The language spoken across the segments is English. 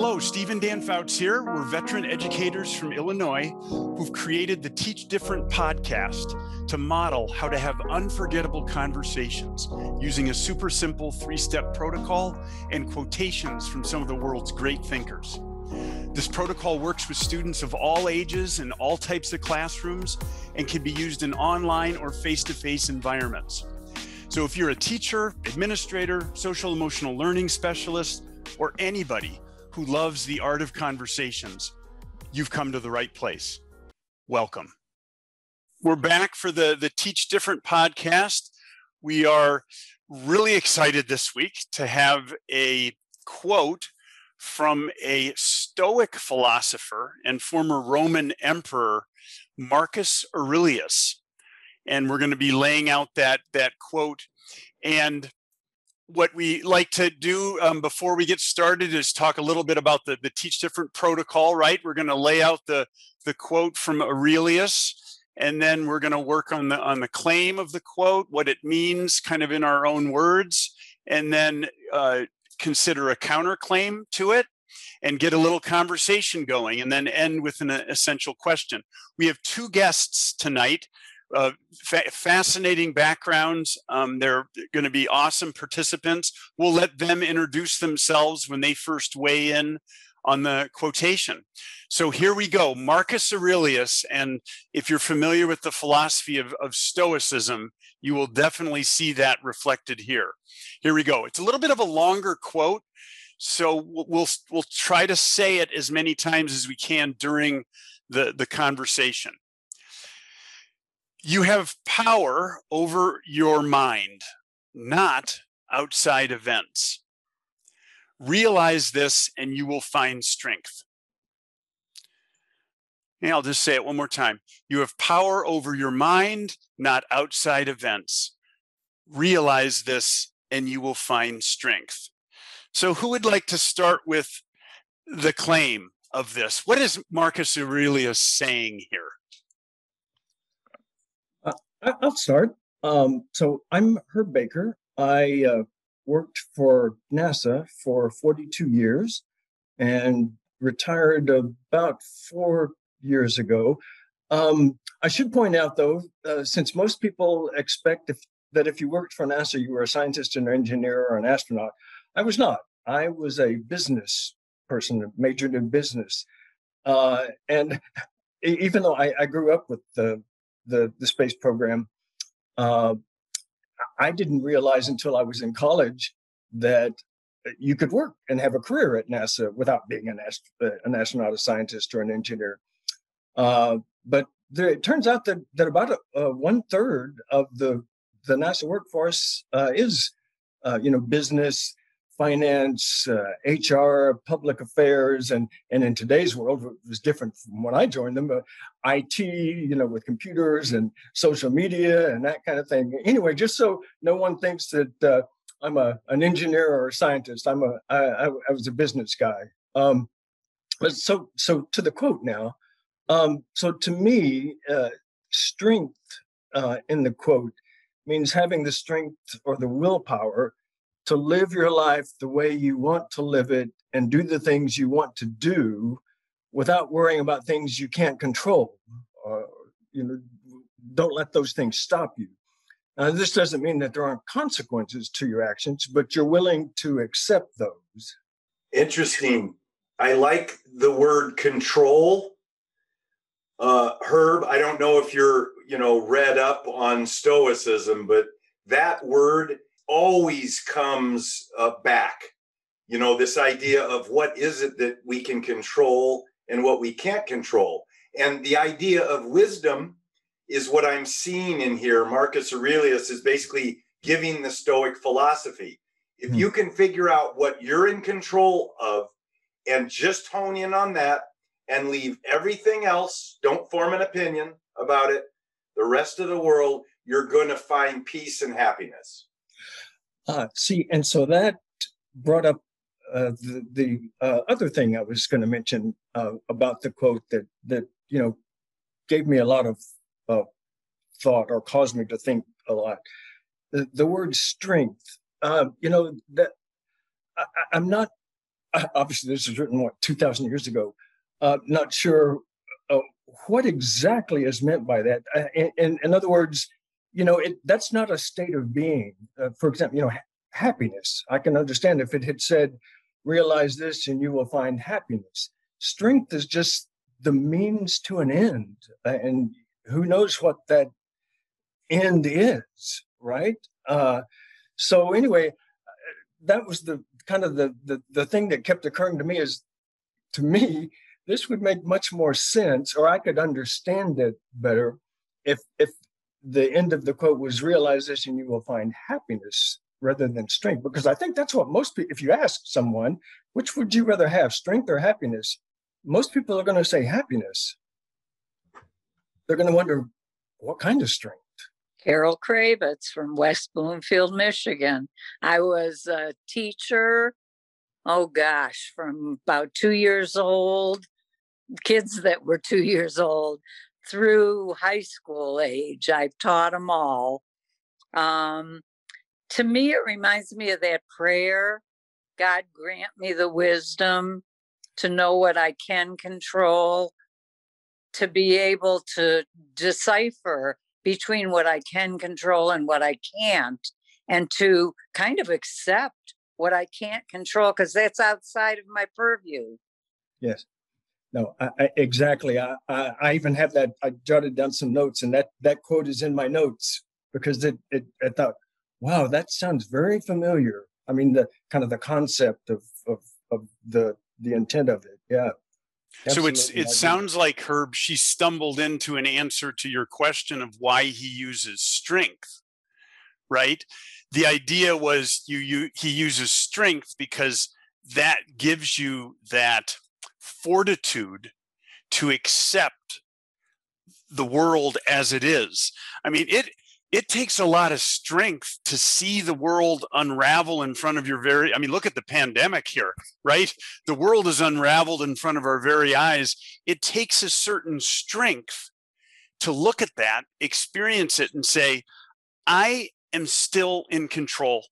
Hello, Stephen Dan Fouts here. We're veteran educators from Illinois who've created the Teach Different podcast to model how to have unforgettable conversations using a super simple three step protocol and quotations from some of the world's great thinkers. This protocol works with students of all ages and all types of classrooms and can be used in online or face to face environments. So, if you're a teacher, administrator, social emotional learning specialist, or anybody who loves the art of conversations, you've come to the right place. Welcome. We're back for the, the Teach Different podcast. We are really excited this week to have a quote from a Stoic philosopher and former Roman emperor, Marcus Aurelius. And we're going to be laying out that, that quote. And what we like to do um, before we get started is talk a little bit about the, the teach different protocol right? We're going to lay out the the quote from aurelius and then we're going to work on the on the claim of the quote what it means kind of in our own words and then uh, consider a counterclaim to it and get a little conversation going and then end with an essential question. We have two guests tonight uh, fa- fascinating backgrounds. Um, they're going to be awesome participants. We'll let them introduce themselves when they first weigh in on the quotation. So here we go Marcus Aurelius. And if you're familiar with the philosophy of, of Stoicism, you will definitely see that reflected here. Here we go. It's a little bit of a longer quote. So we'll we'll try to say it as many times as we can during the, the conversation. You have power over your mind, not outside events. Realize this and you will find strength. And I'll just say it one more time. You have power over your mind, not outside events. Realize this and you will find strength. So, who would like to start with the claim of this? What is Marcus Aurelius saying here? I'll start. Um, so I'm Herb Baker. I uh, worked for NASA for 42 years and retired about four years ago. Um, I should point out, though, uh, since most people expect if, that if you worked for NASA, you were a scientist, an engineer, or an astronaut, I was not. I was a business person, majored in business. Uh, and even though I, I, grew up with the the, the space program. Uh, I didn't realize until I was in college that you could work and have a career at NASA without being an, ast- uh, an astronaut, a scientist, or an engineer. Uh, but there, it turns out that, that about a, a one third of the the NASA workforce uh, is, uh, you know, business finance, uh, HR, public affairs, and and in today's world it was different from when I joined them. But IT, you know, with computers and social media and that kind of thing. Anyway, just so no one thinks that uh, I'm a an engineer or a scientist, I'm a I, I was a business guy. Um, but so so to the quote now. Um, so to me, uh, strength uh, in the quote means having the strength or the willpower to live your life the way you want to live it and do the things you want to do without worrying about things you can't control. You know, don't let those things stop you. Now, this doesn't mean that there aren't consequences to your actions, but you're willing to accept those. Interesting. I like the word control. Uh, Herb, I don't know if you're, you know, read up on Stoicism, but that word always comes uh, back. You know, this idea of what is it that we can control and what we can't control. And the idea of wisdom is what I'm seeing in here. Marcus Aurelius is basically giving the Stoic philosophy. If hmm. you can figure out what you're in control of and just hone in on that and leave everything else, don't form an opinion about it, the rest of the world, you're going to find peace and happiness. Uh, see, and so that brought up uh, the, the uh, other thing I was going to mention uh, about the quote that that you know gave me a lot of uh, thought or caused me to think a lot. The, the word strength, um, you know, that I, I'm not obviously this was written what 2,000 years ago. Uh, not sure uh, what exactly is meant by that. Uh, in, in, in, other words, you know, it, that's not a state of being. Uh, for example, you know, ha- happiness. I can understand if it had said, realize this and you will find happiness. Strength is just the means to an end. Uh, and who knows what that end is, right? Uh, so anyway, that was the kind of the, the the thing that kept occurring to me is to me this would make much more sense or i could understand it better if if the end of the quote was realization you will find happiness rather than strength. Because i think that's what most people if you ask someone which would you rather have strength or happiness? Most people are going to say happiness. They're going to wonder what kind of strength? Carol Kravitz from West Bloomfield, Michigan. I was a teacher, oh gosh, from about two years old, kids that were two years old through high school age. I've taught them all. Um, to me, it reminds me of that prayer God grant me the wisdom to know what I can control, to be able to decipher between what I can control and what I can't, and to kind of accept what I can't control because that's outside of my purview. Yes. No, I, I, exactly. I, I, I even have that. I jotted down some notes, and that that quote is in my notes because it, it I thought, wow, that sounds very familiar. I mean, the kind of the concept of of of the the intent of it. Yeah. So it's it sounds like Herb she stumbled into an answer to your question of why he uses strength, right? The idea was you you he uses strength because that gives you that fortitude to accept the world as it is. I mean, it it takes a lot of strength to see the world unravel in front of your very i mean look at the pandemic here right? The world is unraveled in front of our very eyes. It takes a certain strength to look at that experience it and say i am still in control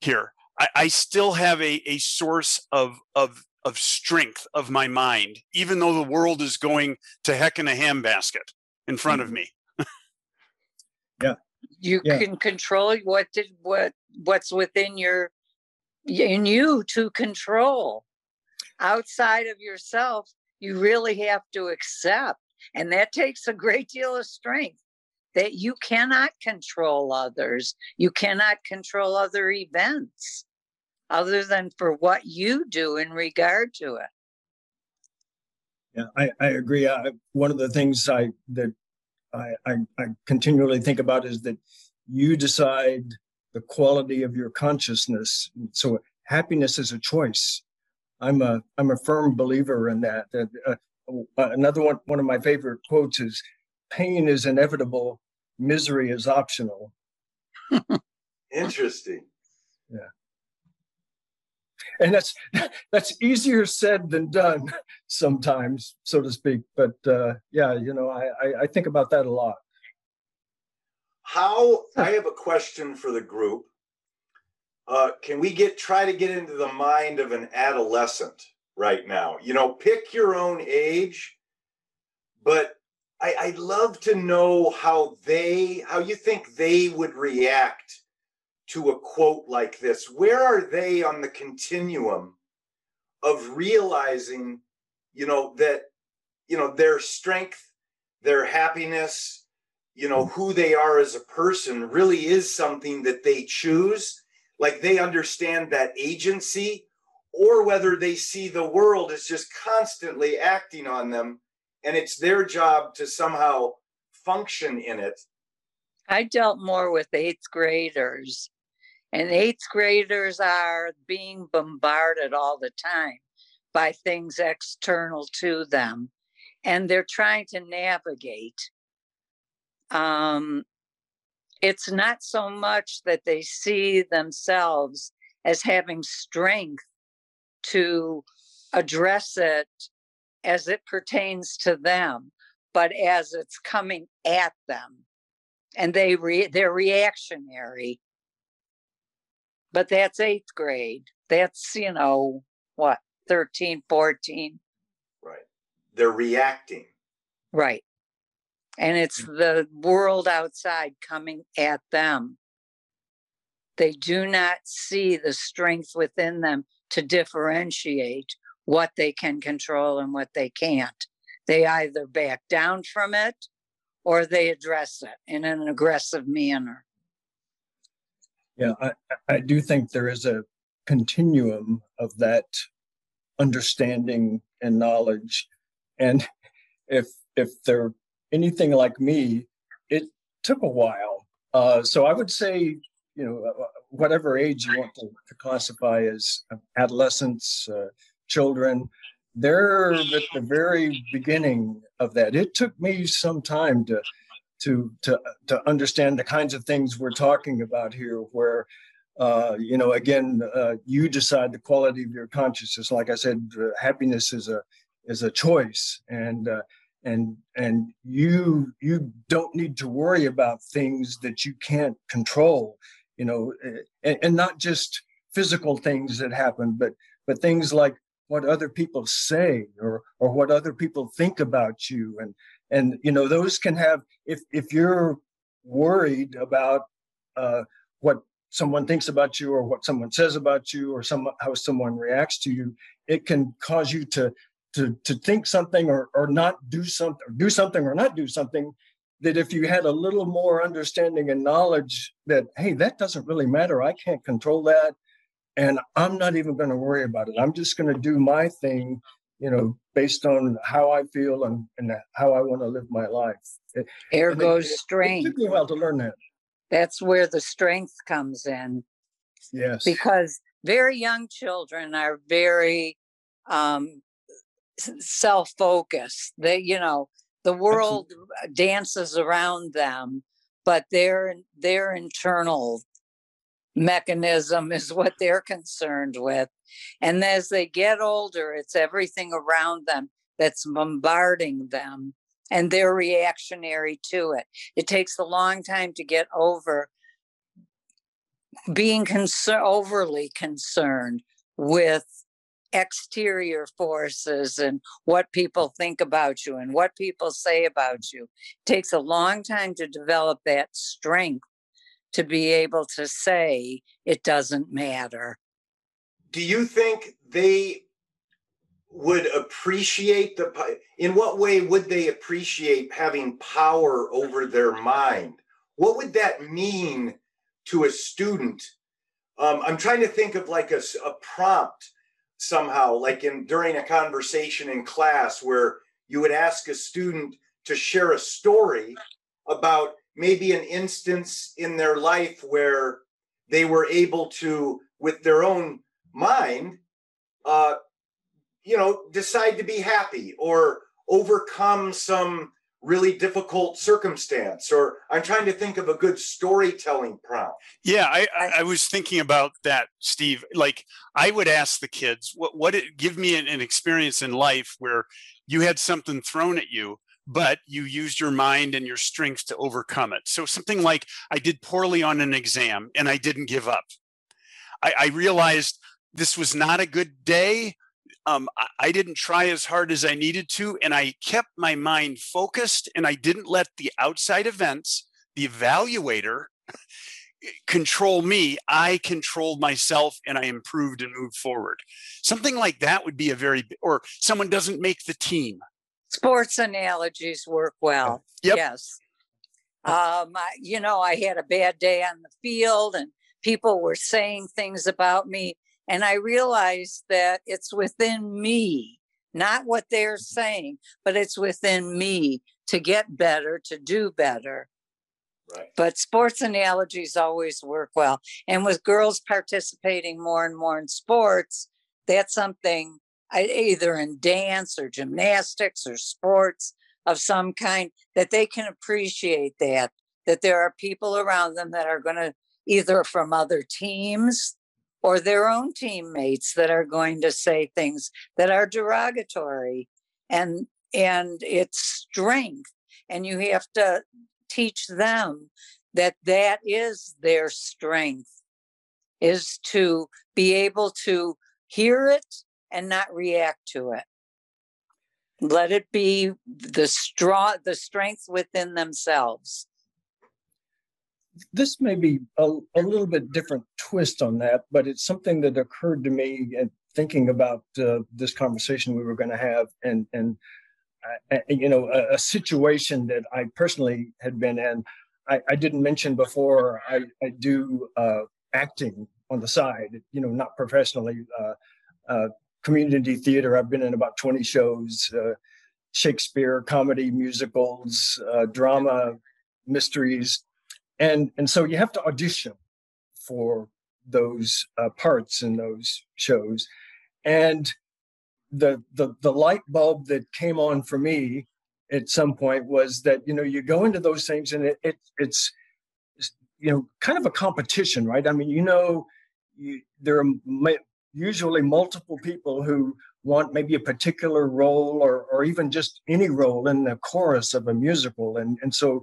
here. I, I still have a, a source of of of strength of my mind even though the world is going to heck in a handbasket in front mm-hmm. of me. Yeah. You yeah. can control what did what what's within your in you to control. Outside of yourself you really have to accept and that takes a great deal of strength that you cannot control others. You cannot control other events other than for what you do in regard to it yeah i, I agree I, one of the things i that I, I, I continually think about is that you decide the quality of your consciousness. So happiness is a choice. I'm a I'm a firm believer in that. That uh, uh, another one one of my favorite quotes is, "Pain is inevitable, misery is optional." Interesting. Yeah and that's that's easier said than done sometimes so to speak. But uh, yeah you know I, I, think about that a lot. How i have a question for the group. Uh, can we get try to get into the mind of an adolescent right now? You know pick your own age but I, i'd love to know how they how you think they would react to a quote like this? Where are they on the continuum of realizing, you know, that, you know, their strength, their happiness, you know, who they are as a person really is something that they choose? Like they understand that agency, or whether they see the world as just constantly acting on them and it's their job to somehow function in it. I dealt more with eighth graders and eighth graders are being bombarded all the time by things external to them. And they're trying to navigate. Um, it's not so much that they see themselves as having strength to address it as it pertains to them, but as it's coming at them. And they re- they're reactionary but that's eighth grade. That's, you know, what 13 14 Right. They're reacting. right and it's mm. the world outside coming at them they do not see the strength within them to differentiate what they can control and what they can't they either back down from it or they address it in an aggressive manner Yeah, I, I- do think there is a continuum of that understanding and knowledge. And if if they're anything like me, it took a while. Uh, so I would say, you know, uh, whatever age you want to, to classify as adolescents, uh, children, they're at the very beginning of that. It took me some time to to to to understand the kinds of things we're talking about here where uh, you know again uh, you decide the quality of your consciousness. Like i said uh, happiness is a is a choice and uh, and and you you don't need to worry about things that you can't control you know eh, and, and not just physical things that happen but but things like what other people say or or what other people think about you and and you know those can have if if you're worried about uh, what someone thinks about you or what someone says about you or some how someone reacts to you it can cause you to to to think something or or not do something or do something or not do something that if you had a little more understanding and knowledge that hey that doesn't really matter. I can't control that. And i'm not even going to worry about it. I'm just going to do my thing you know based on how i feel and, and how i want to live my life it, Air it- goes it- it strength. took me a while to learn that That's where the strength comes in yes because very young children are very um, self-focused. They, you know, the world dances around them, but their their internal mechanism is what they're concerned with. And as they get older, it's everything around them that's bombarding them and they're reactionary to it. It takes a long time to get over being overly concerned with exterior forces and what people think about you and what people say about you It takes a long time to develop that strength to be able to say it doesn't matter Do you think they would appreciate the in what way would they appreciate having power over their mind? What would that mean to a student? Um, I'm trying to think of like a, a prompt somehow, like in during a conversation in class where you would ask a student to share a story about maybe an instance in their life where they were able to, with their own mind, uh, you know, decide to be happy or overcome some really difficult circumstance. Or I'm trying to think of a good storytelling prompt. Yeah, I, I, I was thinking about that, Steve. Like, I would ask the kids, what, what give me an, an experience in life where you had something thrown at you, but you used your mind and your strength to overcome it. So something like, I did poorly on an exam and I didn't give up. I, I realized this was not a good day. Um, I, I didn't try as hard as I needed to, and I kept my mind focused and I didn't let the outside events, the evaluator, control me. I controlled myself and I improved and moved forward. Something like that would be a very, or someone doesn't make the team. Sports analogies work well Yep. yes um I, you know i had a bad day on the field and people were saying things about me and i realized that it's within me not what they're saying but it's within me to get better to do better Right. but sports analogies always work well and with girls participating more and more in sports that's something either in dance or gymnastics or sports of some kind that they can appreciate that that there are people around them that are going to either from other teams or their own teammates that are going to say things that are derogatory. And and it's strength and you have to teach them that that is their strength is to be able to hear it and not react to it. Let it be the straw, the strength within themselves. This may be a, a little bit different twist on that, but it's something that occurred to me in thinking about uh, this conversation we were going to have, and and uh, you know a, a, situation that I personally had been in. I, I didn't mention before. I, I do uh, acting on the side, you know, not professionally. Uh, uh, community theater. I've been in about 20 shows, uh, Shakespeare, comedy, musicals, uh, drama, mysteries, and and so you have to audition for those uh, parts in those shows, and the the the light bulb that came on for me at some point was that you know you go into those things and it, it it's you know kind of a competition right? I mean you know you, there are usually multiple people who want maybe a particular role or, or even just any role in the chorus of a musical. And and so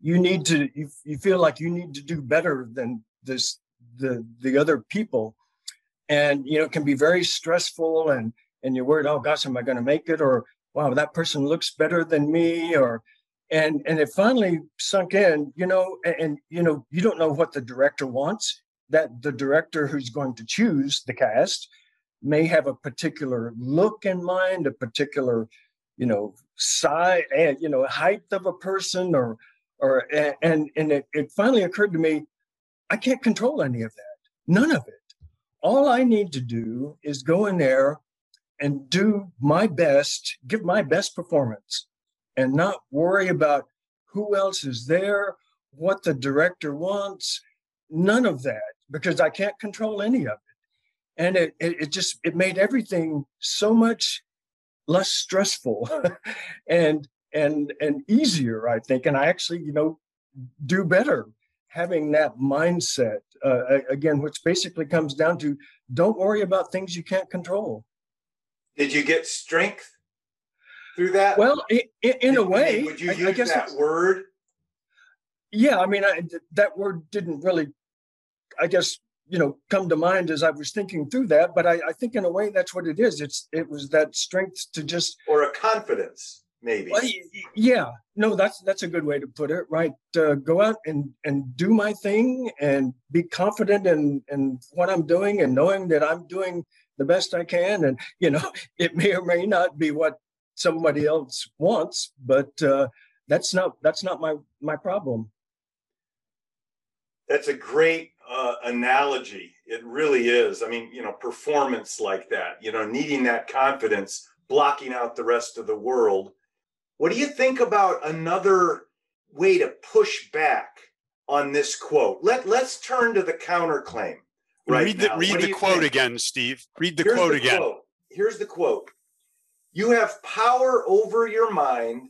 you need to you, you feel like you need to do better than this the the other people. And you know it can be very stressful and and you're worried oh gosh am i going to make it? or wow that person looks better than me or and and it finally sunk in you know and, and you know you don't know what the director wants that the director who's going to choose the cast may have a particular look in mind, a particular, you know, size and you know, height of a person, or or and and it, it finally occurred to me, I can't control any of that. None of it. All I need to do is go in there and do my best, give my best performance, and not worry about who else is there, what the director wants, none of that because I can't control any of it. And it, it, it just, it made everything so much less stressful and, and, and easier, I think. And I actually, you know, do better having that mindset uh, again, which basically comes down to don't worry about things you can't control. Did you get strength through that? Well, in, in a way, would you use I, I guess that word? Yeah, I mean, I, that word didn't really I guess you know come to mind as I was thinking through that. But I, I think in a way that's what it is. It's it was that strength to just or a confidence maybe. Well, yeah, no, that's that's a good way to put it. Right, uh, go out and and do my thing and be confident in in what I'm doing and knowing that I'm doing the best I can. And you know, it may or may not be what somebody else wants, but uh, that's not that's not my my problem. That's a great uh, analogy. It really is. I mean, you know, performance like that, you know, needing that confidence, blocking out the rest of the world. What do you think about another way to push back on this quote? Let Let's turn to the counterclaim. Right read the, now. read the quote think? again, Steve. Read the Here's quote the again. Quote. Here's the quote. You have power over your mind,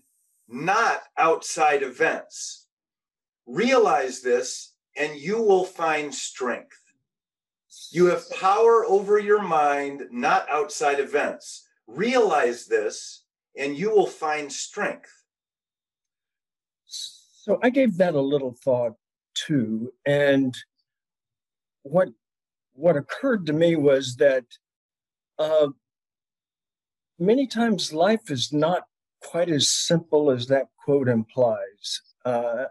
not outside events. Realize this and you will find strength. You have power over your mind, not outside events. Realize this, and you will find strength. So I gave that a little thought too, and what what occurred to me was that uh, many times life is not quite as simple as that quote implies. Uh,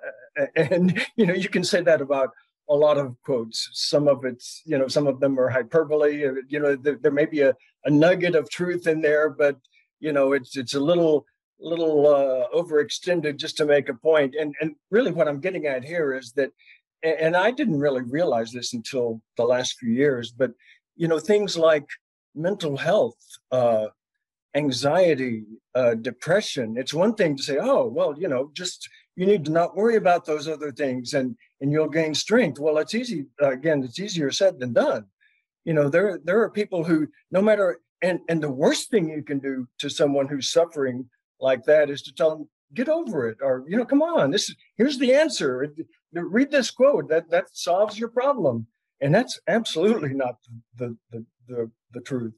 and you know you can say that about a lot of quotes. Some of it's you know some of them are hyperbole uh, you know there, there may be a, a nugget of truth in there but you know it's it's a little little uh, overextended just to make a point. And and really what i'm getting at here is that and i didn't really realize this until the last few years but you know things like mental health uh, anxiety uh, depression it's one thing to say oh well you know just you need to not worry about those other things and and you'll gain strength. Well it's easy again it's easier said than done. You know there there are people who no matter and and the worst thing you can do to someone who's suffering like that is to tell them get over it or you know come on this is here's the answer. Read this quote that that solves your problem. And that's absolutely not the the the, the truth.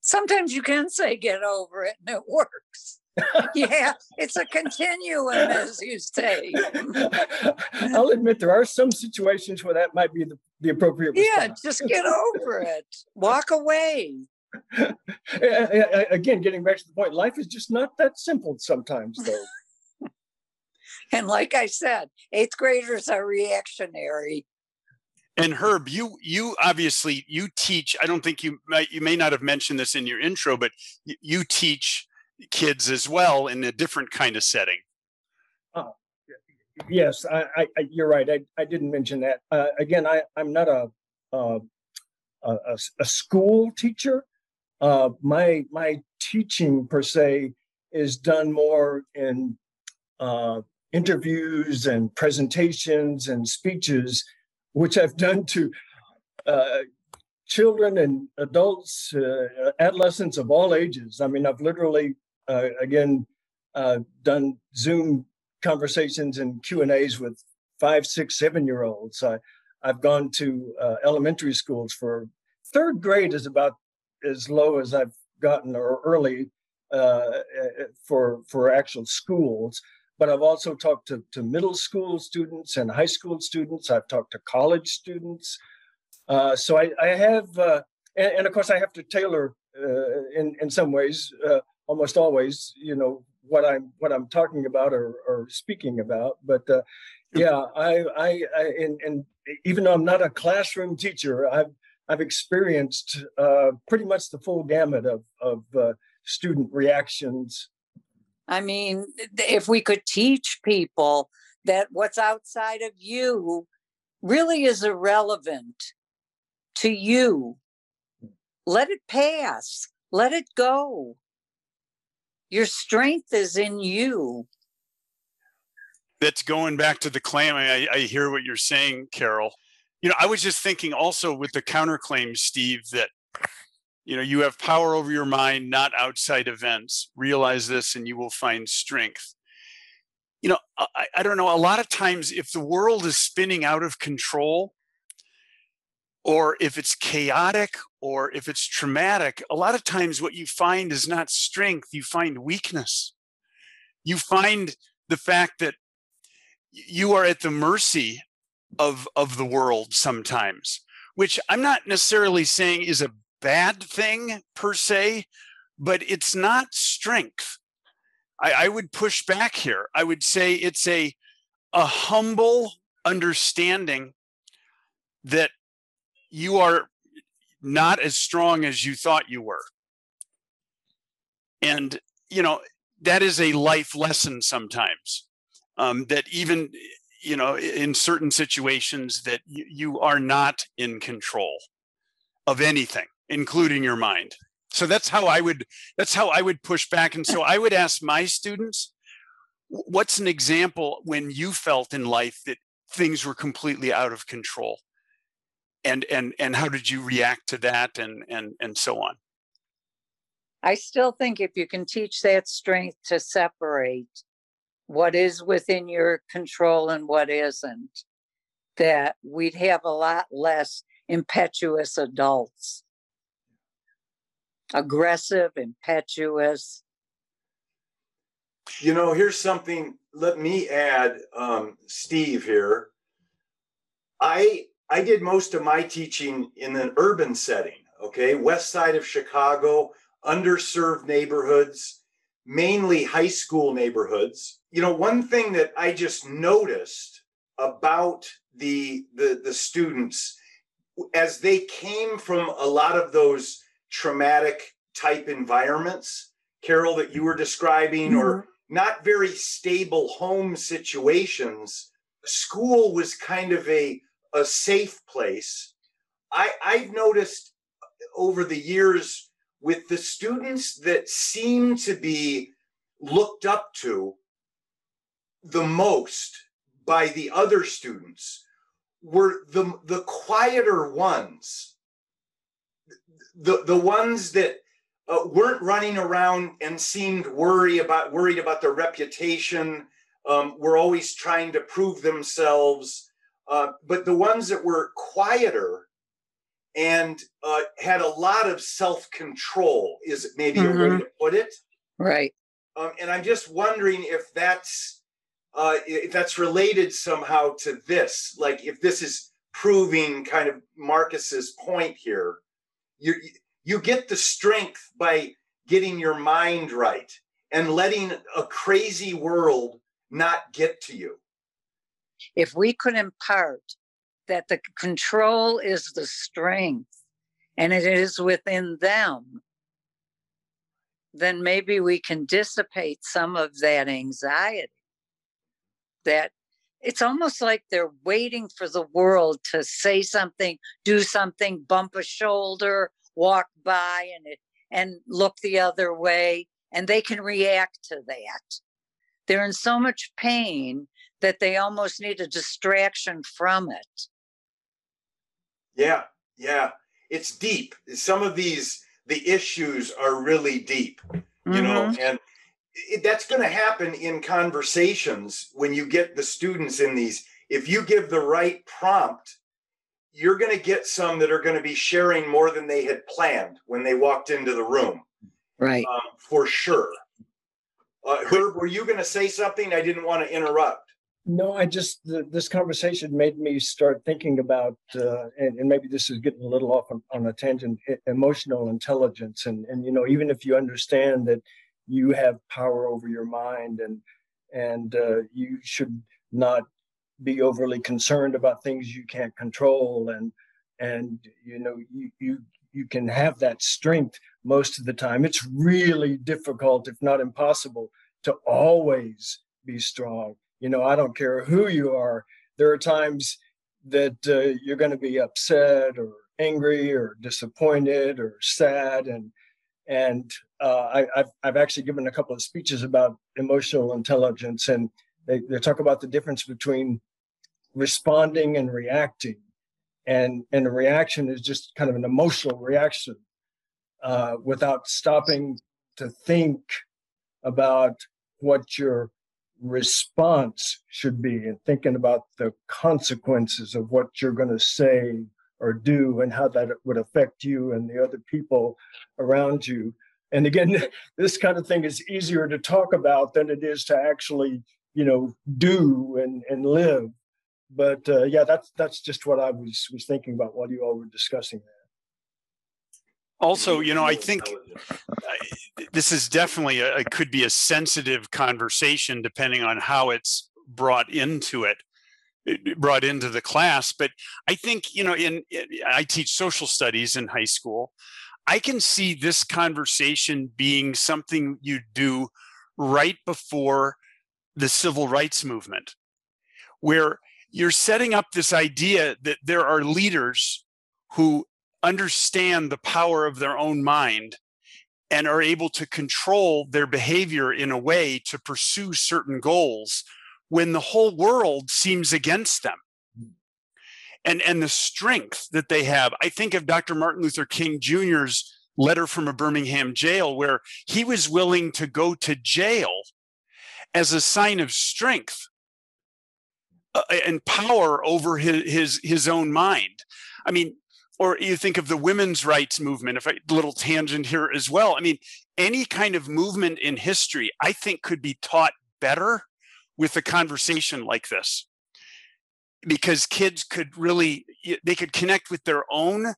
Sometimes you can say get over it and it works yeah, it's a continuum, as you say. I'll admit there are some situations where that might be the, the appropriate Yeah, just get over it. Walk away. Again, getting back to the point, life is just not that simple sometimes, though. And like I said, eighth graders are reactionary. And Herb, you you obviously you teach. I don't think you might you may not have mentioned this in your intro, but y- you teach kids as well in a different kind of setting. Oh, Yes, I, I, you're right. I, I didn't mention that. Uh, again, I, I'm not a, a, a a school teacher. Uh, my, my teaching per se is done more in, uh, interviews and presentations and speeches, which I've done to, uh, children and adults, uh, adolescents of all ages. I mean, I've literally, uh, again, uh, done Zoom conversations and Q and A's with five, six, seven year olds. I, I've gone to uh, elementary schools for third grade is about as low as I've gotten or early uh, uh, for for actual schools. But I've also talked to, to middle school students and high school students. I've talked to college students. Uh, so I, I have, and, and of course, I have to tailor in in some ways, almost always, you know, what I'm what I'm talking about or, or speaking about. But uh, yeah, I I, I and, and even though I'm not a classroom teacher, I've I've experienced uh, pretty much the full gamut of of uh, student reactions. I mean, if we could teach people that what's outside of you really is irrelevant to you, let it pass, let it go. Your strength is in you. That's going back to the claim. I, I hear what you're saying, Carol. You know, I was just thinking also with the counterclaims, Steve, that you know you have power over your mind, not outside events. Realize this, and you will find strength. You know, I, I don't know. A lot of times, if the world is spinning out of control, or if it's chaotic, or if it's traumatic, a lot of times what you find is not strength. You find weakness. You find the fact that you are at the mercy of of the world sometimes which i'm not necessarily saying is a bad thing per se but it's not strength i, I would push back here i would say it's a a humble understanding that you are not as strong as you thought you were. And you know that is a life lesson sometimes um, that even you know in certain situations that you, you are not in control of anything including your mind. So that's how i would that's how i would push back. And so i would ask my students what's an example when you felt in life that things were completely out of control and and and how did you react to that and and and so on I still think if you can teach that strength to separate what is within your control and what isn't, that we'd have a lot less impetuous adults. Aggressive, impetuous. You know, here's something. Let me add, um, Steve here. I I did most of my teaching in an urban setting. Okay, west side of Chicago, underserved neighborhoods, mainly high school neighborhoods. You know, one thing that I just noticed about the the the students as they came from a lot of those traumatic type environments, Carol, that you were describing, or mm-hmm. not very stable home situations, school was kind of a, a safe place. I, I've noticed over the years with the students that seem to be looked up to the most by the other students were the, the quieter ones, the, the ones that uh, weren't running around and seemed worry about worried about their reputation. Um, were always trying to prove themselves, uh, but the ones that were quieter and uh, had a lot of self control is maybe a way Mhm. to put it. Right. Um, and I'm just wondering if that's uh, if that's related somehow to this, like if this is proving kind of Marcus's point here. You you get the strength by getting your mind right and letting a crazy world not get to you. If we could impart that the control is the strength and it is within them, then maybe we can dissipate some of that anxiety. That it's almost like they're waiting for the world to say something, do something, bump a shoulder, walk by and it and look the other way and they can react to that. They're in so much pain that they almost need a distraction from it. Yeah, yeah. It's deep. Some of these the issues are really deep, you mm-hmm. know, and it, that's going to happen in conversations when you get the students in these. If you give the right prompt, you're going to get some that are going to be sharing more than they had planned when they walked into the room. Right. Um, for sure. Uh, Herb, were you going to say something? I didn't want to interrupt. No, I just the, this conversation made me start thinking about, uh, and, and, maybe this is getting a little off on, on, a tangent, emotional intelligence, and and you know even if you understand that you have power over your mind, and and uh, you should not be overly concerned about things you can't control, and and you know you you you can have that strength most of the time. It's really difficult, if not impossible, to always be strong you know, I don't care who you are. There are times that uh, you're going to be upset or angry or disappointed or sad, and and uh, I, have I've actually given a couple of speeches about emotional intelligence, and they, they talk about the difference between responding and reacting, and and a reaction is just kind of an emotional reaction uh, without stopping to think about what you're response should be and thinking about the consequences of what you're going to say or do and how that would affect you and the other people around you. And again this kind of thing is easier to talk about than it is to actually you know do and and live. But uh, yeah that's that's just what i was was thinking about while you all were discussing that also you know i think this is definitely a, could be a sensitive conversation depending on how it's brought into it brought into the class but i think you know in i teach social studies in high school. I can see this conversation being something you do right before the civil rights movement where you're setting up this idea that there are leaders who understand the power of their own mind and are able to control their behavior in a way to pursue certain goals when the whole world seems against them. And and the strength that they have. I think of dr martin luther king jr's letter from a birmingham jail where he was willing to go to jail as a sign of strength uh, and power over his, his his own mind. I mean or you think of the women's rights movement if I, a little tangent here as well i mean any kind of movement in history i think could be taught better with a conversation like this. Because kids could really they could connect with their own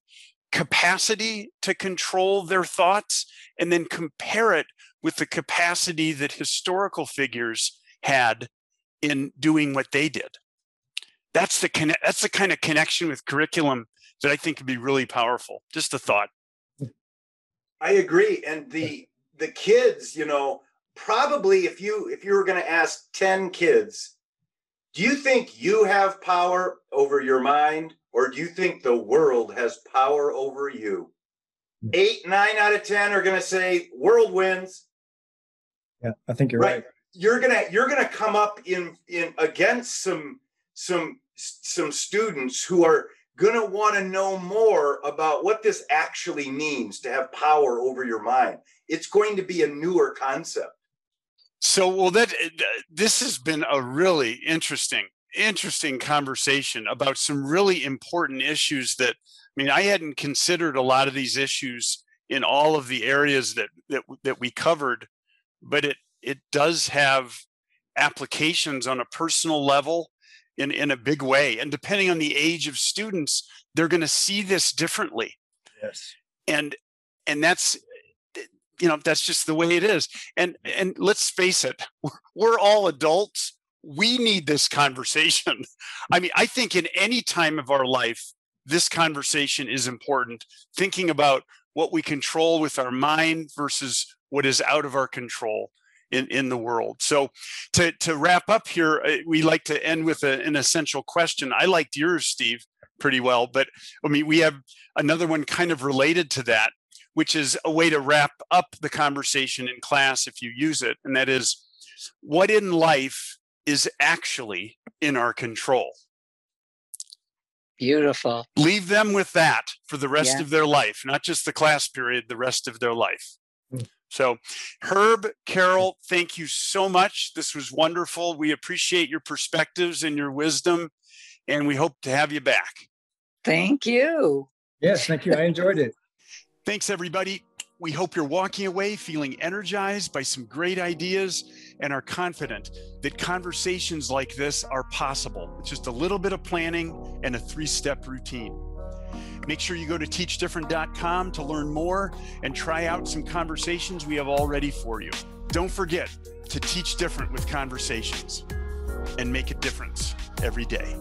capacity to control their thoughts and then compare it with the capacity that historical figures had in doing what they did. That's the that's the kind of connection with curriculum that I think could be really powerful. Just a thought. I agree. And the the kids, you know, probably if you if you were going to ask 10 kids, do you think you have power over your mind or do you think the world has power over you? Hmm. 8 9 out of 10 are going to say world wins. Yeah, I think you're right. right. You're going to you're going to come up in in against some some some students who are going to want to know more about what this actually means to have power over your mind. It's going to be a newer concept. So, well, that uh, this has been a really interesting, interesting conversation about some really important issues that I mean, I hadn't considered a lot of these issues in all of the areas that that that we covered, but it it does have applications on a personal level in, in a big way. And depending on the age of students, they're going to see this differently. Yes. And and that's you know that's just the way it is and and let's face it we're all adults we need this conversation i mean i think in any time of our life this conversation is important thinking about what we control with our mind versus what is out of our control in, in the world so to, to wrap up here uh, we like to end with a, an essential question i liked yours steve pretty well but i mean we have another one kind of related to that which is a way to wrap up the conversation in class if you use it. And that is what in life is actually in our control. Beautiful. Leave them with that for the rest Yeah. of their life, not just the class period, the rest of their life. So, Herb, Carol, thank you so much. This was wonderful. We appreciate your perspectives and your wisdom, and we hope to have you back. Thank you. Yes, thank you. I enjoyed it. Thanks, everybody. We hope you're walking away feeling energized by some great ideas and are confident that conversations like this are possible with just a little bit of planning and a three step routine. Make sure you go to teachdifferent.com to learn more and try out some conversations we have all ready for you. Don't forget to teach different with conversations and make a difference every day.